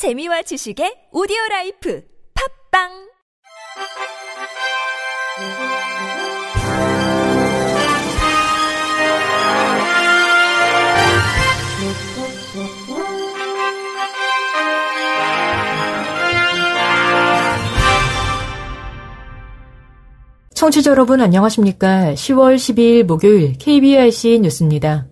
재미와 지식의 오디오 라이프 팝빵 청취자 여러분 안녕하십니까? 10월 12일 목요일 KBRC 뉴스입니다.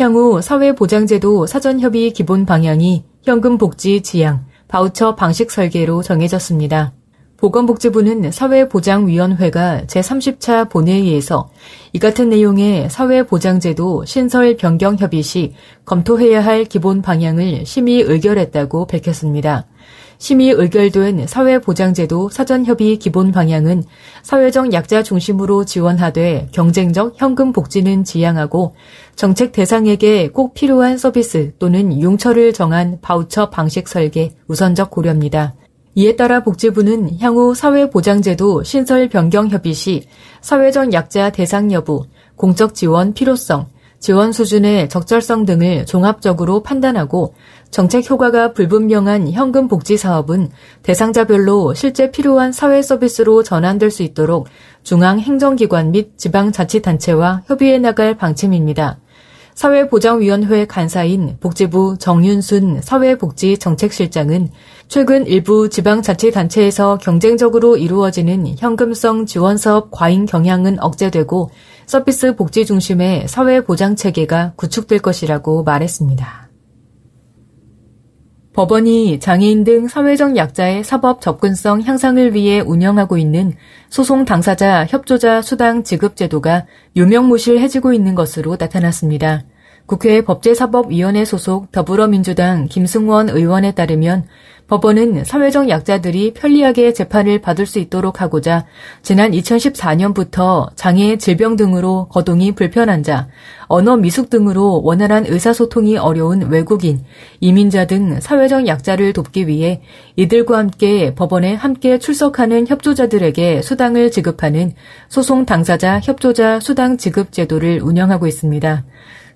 향후 사회보장제도 사전협의 기본 방향이 현금 복지 지향, 바우처 방식 설계로 정해졌습니다. 보건복지부는 사회보장위원회가 제30차 본회의에서 이 같은 내용의 사회보장제도 신설 변경 협의 시 검토해야 할 기본 방향을 심의 의결했다고 밝혔습니다. 심의 의결된 사회보장제도 사전협의 기본 방향은 사회적 약자 중심으로 지원하되 경쟁적 현금 복지는 지향하고 정책 대상에게 꼭 필요한 서비스 또는 융처를 정한 바우처 방식 설계 우선적 고려입니다. 이에 따라 복지부는 향후 사회보장제도 신설 변경 협의 시 사회적 약자 대상 여부, 공적 지원 필요성, 지원 수준의 적절성 등을 종합적으로 판단하고 정책 효과가 불분명한 현금 복지 사업은 대상자별로 실제 필요한 사회 서비스로 전환될 수 있도록 중앙 행정기관 및 지방자치단체와 협의해 나갈 방침입니다. 사회보장위원회 간사인 복지부 정윤순 사회복지정책실장은 최근 일부 지방자치단체에서 경쟁적으로 이루어지는 현금성 지원사업 과잉 경향은 억제되고 서비스 복지 중심의 사회보장 체계가 구축될 것이라고 말했습니다. 법원이 장애인 등 사회적 약자의 사법 접근성 향상을 위해 운영하고 있는 소송 당사자 협조자 수당 지급 제도가 유명무실해지고 있는 것으로 나타났습니다. 국회 법제사법위원회 소속 더불어민주당 김승원 의원에 따르면 법원은 사회적 약자들이 편리하게 재판을 받을 수 있도록 하고자 지난 2014년부터 장애, 질병 등으로 거동이 불편한 자, 언어 미숙 등으로 원활한 의사소통이 어려운 외국인, 이민자 등 사회적 약자를 돕기 위해 이들과 함께 법원에 함께 출석하는 협조자들에게 수당을 지급하는 소송 당사자 협조자 수당 지급 제도를 운영하고 있습니다.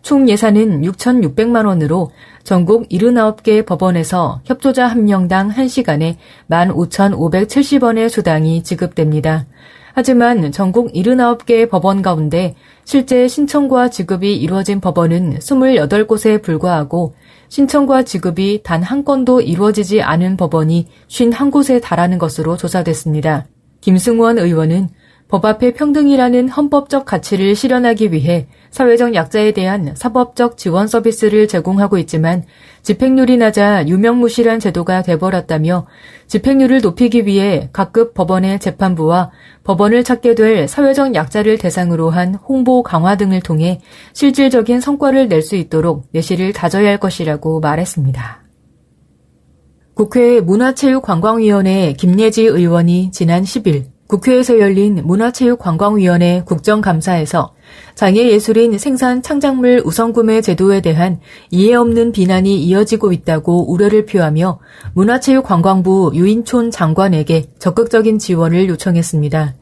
총 예산은 6,600만 원으로 전국 79개 법원에서 협조자 한 명당 1시간에 15,570원의 수당이 지급됩니다. 하지만 전국 79개 법원 가운데 실제 신청과 지급이 이루어진 법원은 28곳에 불과하고 신청과 지급이 단 한 건도 이루어지지 않은 법원이 51곳에 달하는 것으로 조사됐습니다. 김승원 의원은 법 앞에 평등이라는 헌법적 가치를 실현하기 위해 사회적 약자에 대한 사법적 지원 서비스를 제공하고 있지만 집행률이 낮아 유명무실한 제도가 돼버렸다며 집행률을 높이기 위해 각급 법원의 재판부와 법원을 찾게 될 사회적 약자를 대상으로 한 홍보 강화 등을 통해 실질적인 성과를 낼 수 있도록 내실을 다져야 할 것이라고 말했습니다. 국회 문화체육관광위원회 김예지 의원이 지난 10일 국회에서 열린 문화체육관광위원회 국정감사에서 장애예술인 생산 창작물 우선구매 제도에 대한 이해 없는 비난이 이어지고 있다고 우려를 표하며 문화체육관광부 유인촌 장관에게 적극적인 지원을 요청했습니다.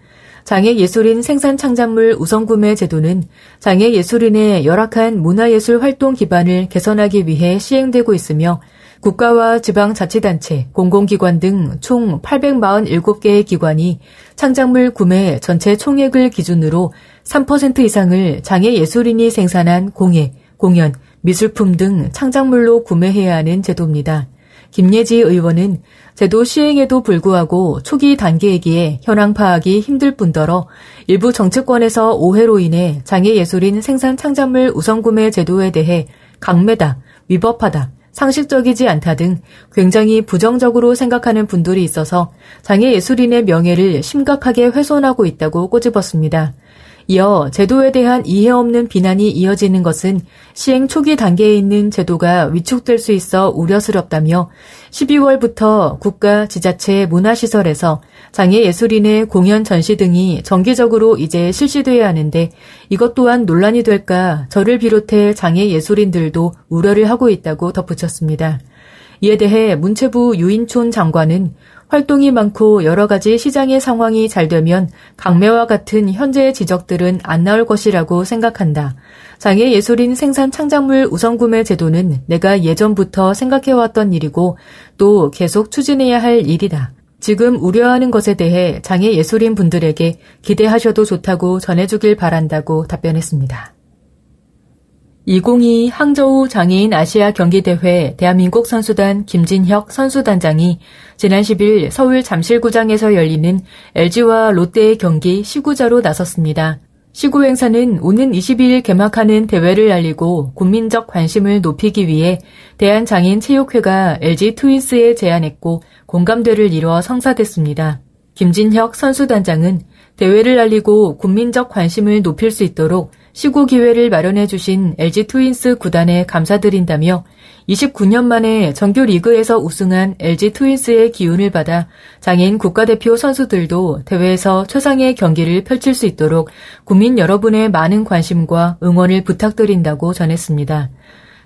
장애예술인 생산 창작물 우선구매 제도는 장애예술인의 열악한 문화예술 활동 기반을 개선하기 위해 시행되고 있으며 국가와 지방자치단체, 공공기관 등 총 847개의 기관이 창작물 구매 전체 총액을 기준으로 3% 이상을 장애예술인이 생산한 공예, 공연, 미술품 등 창작물로 구매해야 하는 제도입니다. 김예지 의원은 제도 시행에도 불구하고 초기 단계이기에 현황 파악이 힘들 뿐더러 일부 정치권에서 오해로 인해 장애예술인 생산 창작물 우선구매 제도에 대해 강매다, 위법하다, 상식적이지 않다 등 굉장히 부정적으로 생각하는 분들이 있어서 장애 예술인의 명예를 심각하게 훼손하고 있다고 꼬집었습니다. 이어 제도에 대한 이해 없는 비난이 이어지는 것은 시행 초기 단계에 있는 제도가 위축될 수 있어 우려스럽다며 12월부터 국가 지자체 문화시설에서 장애 예술인의 공연 전시 등이 정기적으로 이제 실시돼야 하는데 이것 또한 논란이 될까 저를 비롯해 장애 예술인들도 우려를 하고 있다고 덧붙였습니다. 이에 대해 문체부 유인촌 장관은 활동이 많고 여러 가지 시장의 상황이 잘 되면 강매와 같은 현재의 지적들은 안 나올 것이라고 생각한다. 장애 예술인 생산 창작물 우선 구매 제도는 내가 예전부터 생각해왔던 일이고 또 계속 추진해야 할 일이다. 지금 우려하는 것에 대해 장애 예술인 분들에게 기대하셔도 좋다고 전해주길 바란다고 답변했습니다. 2022 항저우 장애인 아시아 경기대회 대한민국 선수단 김진혁 선수단장이 지난 10일 서울 잠실구장에서 열리는 LG와 롯데의 경기 시구자로 나섰습니다. 시구 행사는 오는 22일 개막하는 대회를 알리고 국민적 관심을 높이기 위해 대한장애인체육회가 LG 트윈스에 제안했고 공감대를 이뤄 성사됐습니다. 김진혁 선수단장은 대회를 알리고 국민적 관심을 높일 수 있도록 시구 기회를 마련해 주신 LG 트윈스 구단에 감사드린다며 29년 만에 정규 리그에서 우승한 LG 트윈스의 기운을 받아 장애인 국가대표 선수들도 대회에서 최상의 경기를 펼칠 수 있도록 국민 여러분의 많은 관심과 응원을 부탁드린다고 전했습니다.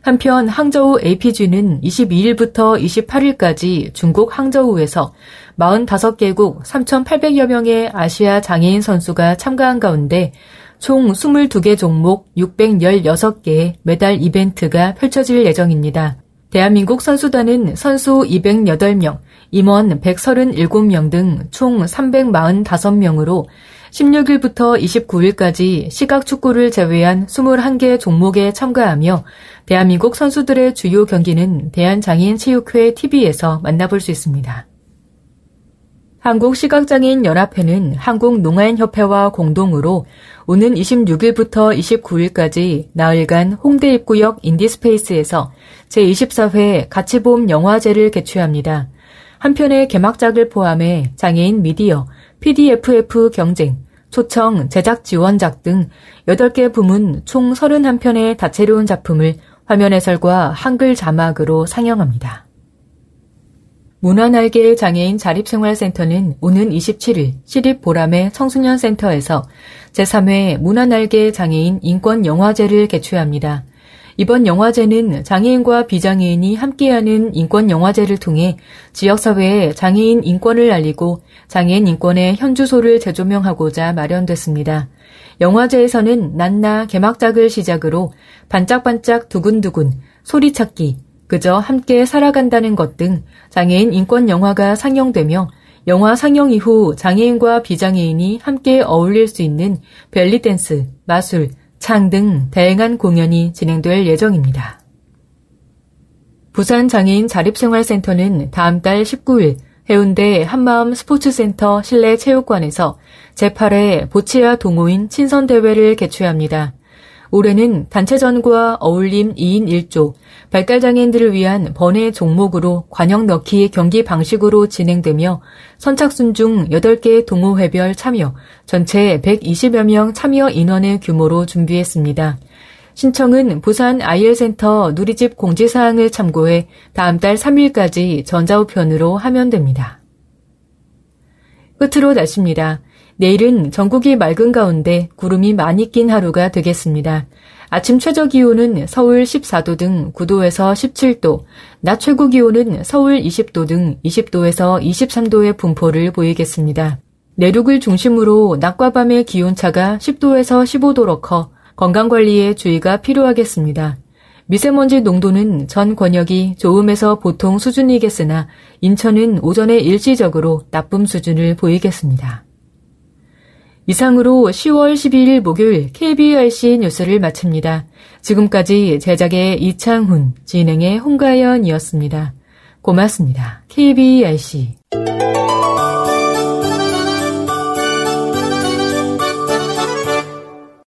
한편 항저우 APG는 22일부터 28일까지 중국 항저우에서 45개국 3,800여 명의 아시아 장애인 선수가 참가한 가운데 총 22개 종목 616개의 메달 이벤트가 펼쳐질 예정입니다. 대한민국 선수단은 선수 208명, 임원 137명 등 총 345명으로 16일부터 29일까지 시각 축구를 제외한 21개 종목에 참가하며 대한민국 선수들의 주요 경기는 대한장애인체육회 TV에서 만나볼 수 있습니다. 한국시각장애인 연합회는 한국농아인협회와 공동으로 오는 26일부터 29일까지 나흘간 홍대 입구역 인디스페이스에서 제24회 가치봄 영화제를 개최합니다. 한편의 개막작을 포함해 장애인 미디어, PDFF 경쟁, 초청, 제작 지원작 등 8개 부문 총 31편의 다채로운 작품을 화면 해설과 한글 자막으로 상영합니다. 문화날개 장애인 자립생활센터는 오는 27일 시립 보람의 청소년 센터에서 제3회 문화날개 장애인 인권영화제를 개최합니다. 이번 영화제는 장애인과 비장애인이 함께하는 인권영화제를 통해 지역사회에 장애인 인권을 알리고 장애인 인권의 현주소를 재조명하고자 마련됐습니다. 영화제에서는 난나 개막작을 시작으로 반짝반짝 두근두근, 소리찾기, 그저 함께 살아간다는 것 등 장애인 인권 영화가 상영되며 영화 상영 이후 장애인과 비장애인이 함께 어울릴 수 있는 벨리댄스, 마술, 창 등 다양한 공연이 진행될 예정입니다. 부산 장애인 자립생활센터는 다음 달 19일 해운대 한마음 스포츠센터 실내 체육관에서 제8회 보치아 동호인 친선대회를 개최합니다. 올해는 단체전과 어울림 2인 1조, 발달장애인들을 위한 번외 종목으로 관역 넣기 경기 방식으로 진행되며 선착순 중 8개 동호회별 참여, 전체 120여 명 참여 인원의 규모로 준비했습니다. 신청은 부산 IL센터 누리집 공지사항을 참고해 다음 달 3일까지 전자우편으로 하면 됩니다. 끝으로 날씨입니다. 내일은 전국이 맑은 가운데 구름이 많이 낀 하루가 되겠습니다. 아침 최저 기온은 서울 14도 등 9도에서 17도, 낮 최고 기온은 서울 20도 등 20도에서 23도의 분포를 보이겠습니다. 내륙을 중심으로 낮과 밤의 기온차가 10도에서 15도로 커 건강관리에 주의가 필요하겠습니다. 미세먼지 농도는 전 권역이 좋음에서 보통 수준이겠으나 인천은 오전에 일시적으로 나쁨 수준을 보이겠습니다. 이상으로 10월 12일 목요일 KBRC 뉴스를 마칩니다. 지금까지 제작의 이창훈, 진행의 홍가연이었습니다. 고맙습니다. KBRC